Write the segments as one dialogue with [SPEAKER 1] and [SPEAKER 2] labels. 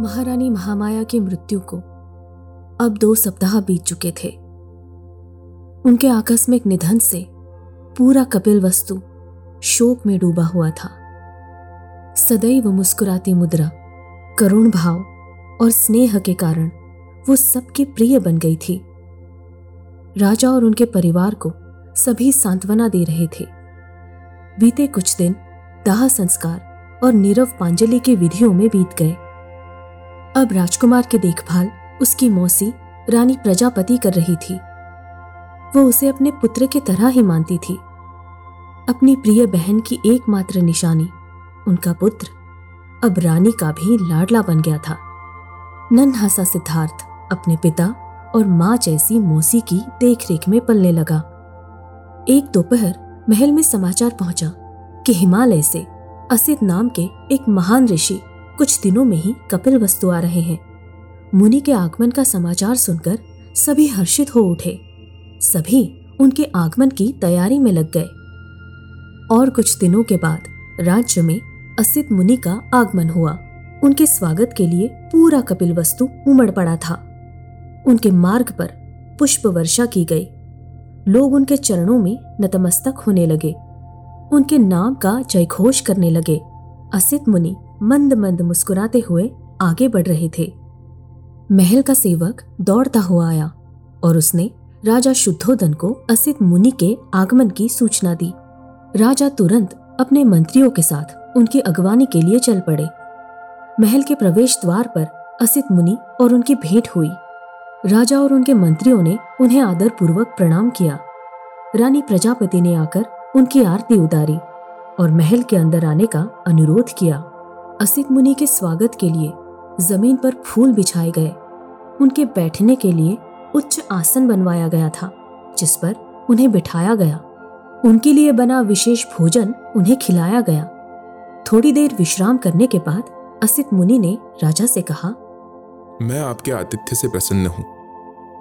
[SPEAKER 1] महारानी महामाया की मृत्यु को अब दो सप्ताह बीत चुके थे। उनके आकस्मिक निधन से पूरा कपिल वस्तु शोक में डूबा हुआ था। सदैव मुस्कुराती मुद्रा, करुण भाव और स्नेह के कारण वो सबके प्रिय बन गई थी। राजा और उनके परिवार को सभी सांत्वना दे रहे थे। बीते कुछ दिन दाह संस्कार और नीरव पांजलि की विधियों में बीत गए। अब राजकुमार की देखभाल उसकी मौसी, रानी प्रजापति कर रही थी। वो उसे अपने पुत्र की तरह ही मानती थी। अपनी प्रिय बहन की एकमात्र निशानी, उनका पुत्र, अब रानी का भी लाडला बन गया था। नन्हा सा सिद्धार्थ अपने पिता और माँ जैसी मौसी की देखरेख में पलने लगा। एक दोपहर महल में समाचार पहुँचा कि हिमालय से असित नाम के एक महान ऋषि कुछ दिनों में ही कपिल वस्तु आ रहे हैं। मुनि के आगमन का समाचार सुनकर सभी हर्षित हो उठे। सभी उनके आगमन की तैयारी में लग गए। और कुछ दिनों के बाद राज्य में असित मुनि का आगमन हुआ। उनके स्वागत के लिए पूरा कपिल वस्तु उमड़ पड़ा था। उनके मार्ग पर पुष्प वर्षा की गई। लोग उनके चरणों में नतमस्तक होने लगे। उनके नाम का जयघोष करने लगे। असित मुनि मंद मंद मुस्कुराते हुए आगे बढ़ रहे थे। महल का सेवक दौड़ता हुआ आया और उसने राजा शुद्धोधन को असित मुनि के आगमन की सूचना दी। राजा तुरंत अपने मंत्रियों के साथ उनकी अगवानी के लिए चल पड़े। महल के प्रवेश द्वार पर असित मुनि और उनकी भेंट हुई। राजा और उनके मंत्रियों ने उन्हें आदर पूर्वक प्रणाम किया। रानी प्रजापति ने आकर उनकी आरती उतारी। और महल के अंदर आने का अनुरोध किया। असित मुनि के स्वागत के लिए ज़मीन पर फूल बिछाए गए। उनके बैठने के लिए उच्च आसन बनवाया गया था, जिस पर उन्हें बिठाया गया। उनके लिए बना विशेष भोजन उन्हें खिलाया गया। थोड़ी देर विश्राम करने के बाद असित मुनि ने राजा से कहा,
[SPEAKER 2] मैं आपके आतिथ्य से प्रसन्न हूँ।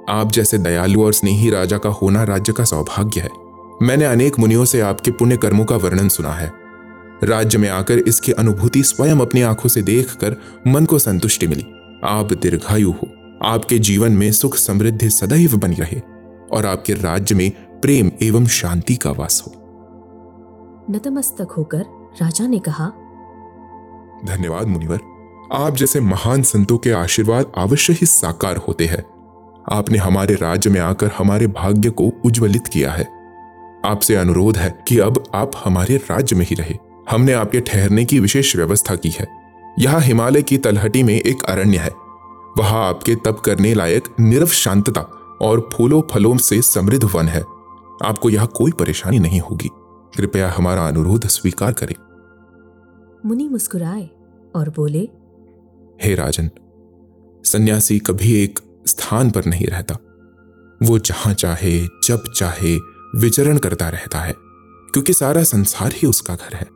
[SPEAKER 2] आप जैसे दयालु और स्नेही राजा का होना राज्य का सौभाग्य है। मैंने अनेक मुनियों से आपके पुण्य कर्मों का वर्णन सुना है। राज्य में आकर इसकी अनुभूति स्वयं अपनी आँखों से देखकर मन को संतुष्टि मिली। आप दीर्घायु हो। आपके जीवन में सुख समृद्धि सदैव बनी रहे और आपके राज्य में प्रेम एवं शांति का वास हो।
[SPEAKER 1] नतमस्तक होकर राजा ने कहा
[SPEAKER 2] धन्यवाद मुनिवर। आप जैसे महान संतों के आशीर्वाद अवश्य ही साकार होते हैं। आपने हमारे राज्य में आकर हमारे भाग्य को उज्ज्वलित किया है। आपसे अनुरोध है कि अब आप हमारे राज्य में ही रहे। हमने आपके ठहरने की विशेष व्यवस्था की है। यहाँ हिमालय की तलहटी में एक अरण्य है। वहाँ आपके तप करने लायक निरव शांतता और फूलों फलों से समृद्ध वन है। आपको यहाँ कोई परेशानी नहीं होगी। कृपया हमारा अनुरोध स्वीकार करें।
[SPEAKER 1] मुनि मुस्कुराए और बोले
[SPEAKER 2] हे राजन सन्यासी कभी एक स्थान पर नहीं रहता। वो जहाँ चाहे जब चाहे विचरण करता रहता है क्योंकि सारा संसार ही उसका घर है।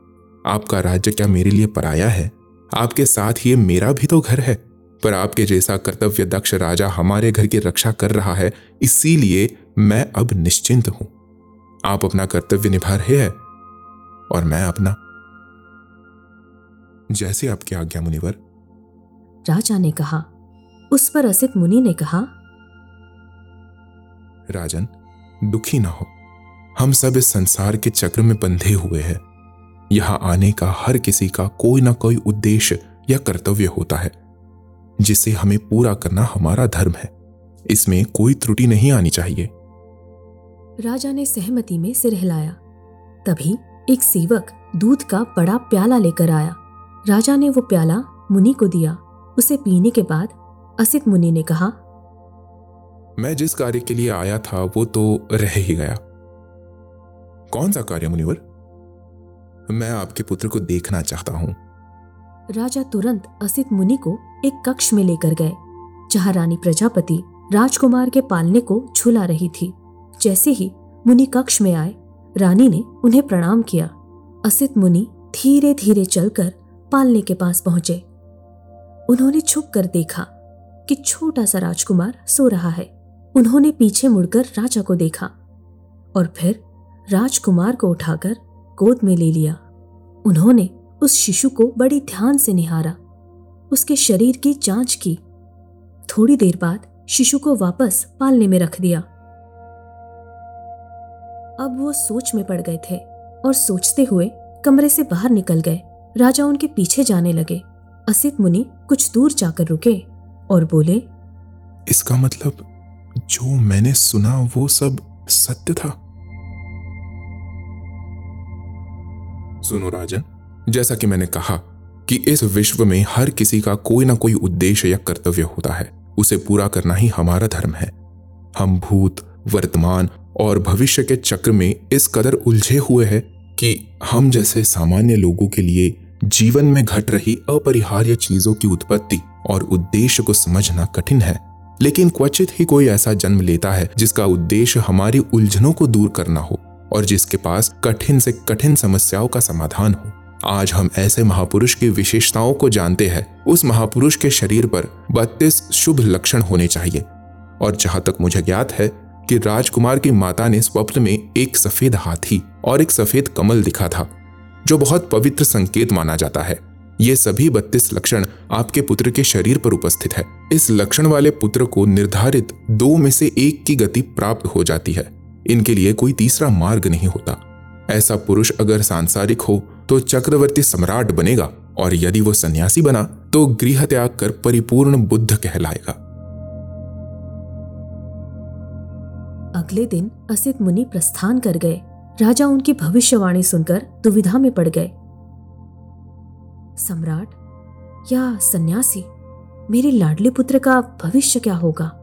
[SPEAKER 2] आपका राज्य क्या मेरे लिए पराया है? आपके साथ ये मेरा भी तो घर है पर आपके जैसा कर्तव्य दक्ष राजा हमारे घर की रक्षा कर रहा है इसीलिए मैं अब निश्चिंत हूँ। आप अपना कर्तव्य निभा रहे हैं और मैं अपना। जैसे आपकी आज्ञा मुनिवर।
[SPEAKER 1] राजा ने कहा उस पर असित मुनि ने कहा
[SPEAKER 2] राजन दुखी ना हो। हम सब इस संसार के चक्र में बंधे हुए हैं। यहाँ आने का हर किसी का कोई ना कोई उद्देश्य या कर्तव्य होता है जिसे हमें पूरा करना हमारा धर्म है। इसमें कोई त्रुटि नहीं आनी चाहिए।
[SPEAKER 1] राजा ने सहमति में सिर हिलाया। तभी एक सेवक दूध का बड़ा प्याला लेकर आया। राजा ने वो प्याला मुनि को दिया। उसे पीने के बाद असित मुनि ने कहा
[SPEAKER 2] मैं जिस कार्य के लिए आया था वो तो रह ही गया। कौन सा कार्य, मुनिवर? मैं आपके पुत्र को देखना चाहता हूँ।
[SPEAKER 1] राजा तुरंत असित मुनि को एक कक्ष में लेकर गए, जहाँ रानी प्रजापति राजकुमार के पालने को झुला रही थी। जैसे ही मुनि कक्ष में आए, रानी ने उन्हें प्रणाम किया। असित मुनि धीरे धीरे चलकर पालने के पास पहुँचे। उन्होंने छुप कर देखा कि छोटा सा राजकुमार सो रहा है। उन्होंने पीछे मुड़कर राजा को देखा और फिर राजकुमार को उठाकर गोद में ले लिया। उन्होंने उस शिशु को बड़ी ध्यान से निहारा। उसके शरीर की जाँच की। थोड़ी देर बाद शिशु को वापस पालने में रख दिया। अब वो सोच में पड़ गए थे और सोचते हुए कमरे से बाहर निकल गए। राजा उनके पीछे जाने लगे। असित मुनि कुछ दूर जाकर रुके और बोले,
[SPEAKER 2] इसका मतलब जो मैंने सुना वो सब सत्य था। सुनो राजन, जैसा कि मैंने कहा कि इस विश्व में हर किसी का कोई ना कोई उद्देश्य या कर्तव्य होता है। उसे पूरा करना ही हमारा धर्म है। हम भूत, वर्तमान और भविष्य के चक्र में इस कदर उलझे हुए हैं कि हम जैसे सामान्य लोगों के लिए जीवन में घट रही अपरिहार्य चीज़ों की उत्पत्ति और उद्देश्य को समझना कठिन है। लेकिन क्वचित ही कोई ऐसा जन्म लेता है जिसका उद्देश्य हमारी उलझनों को दूर करना हो। और जिसके पास कठिन से कठिन समस्याओं का समाधान हो। आज हम ऐसे महापुरुष की विशेषताओं को जानते हैं। उस महापुरुष के शरीर पर बत्तीस शुभ लक्षण होने चाहिए। और जहाँ तक मुझे ज्ञात है कि राजकुमार की माता ने स्वप्न में एक सफ़ेद हाथी और एक सफ़ेद कमल दिखा था, जो बहुत पवित्र संकेत माना जाता है। ये सभी बत्तीस लक्षण आपके पुत्र के शरीर पर उपस्थित है। इस लक्षण वाले पुत्र को निर्धारित दो में से एक की गति प्राप्त हो जाती है। इनके लिए कोई तीसरा मार्ग नहीं होता। ऐसा पुरुष अगर सांसारिक हो तो चक्रवर्ती सम्राट बनेगा और यदि वो सन्यासी बना तो गृह त्याग कर परिपूर्ण बुद्ध कहलाएगा।
[SPEAKER 1] अगले दिन असित मुनि प्रस्थान कर गए। राजा उनकी भविष्यवाणी सुनकर दुविधा में पड़ गए। सम्राट, या सन्यासी, मेरे लाडले पुत्र का भविष्य क्या होगा?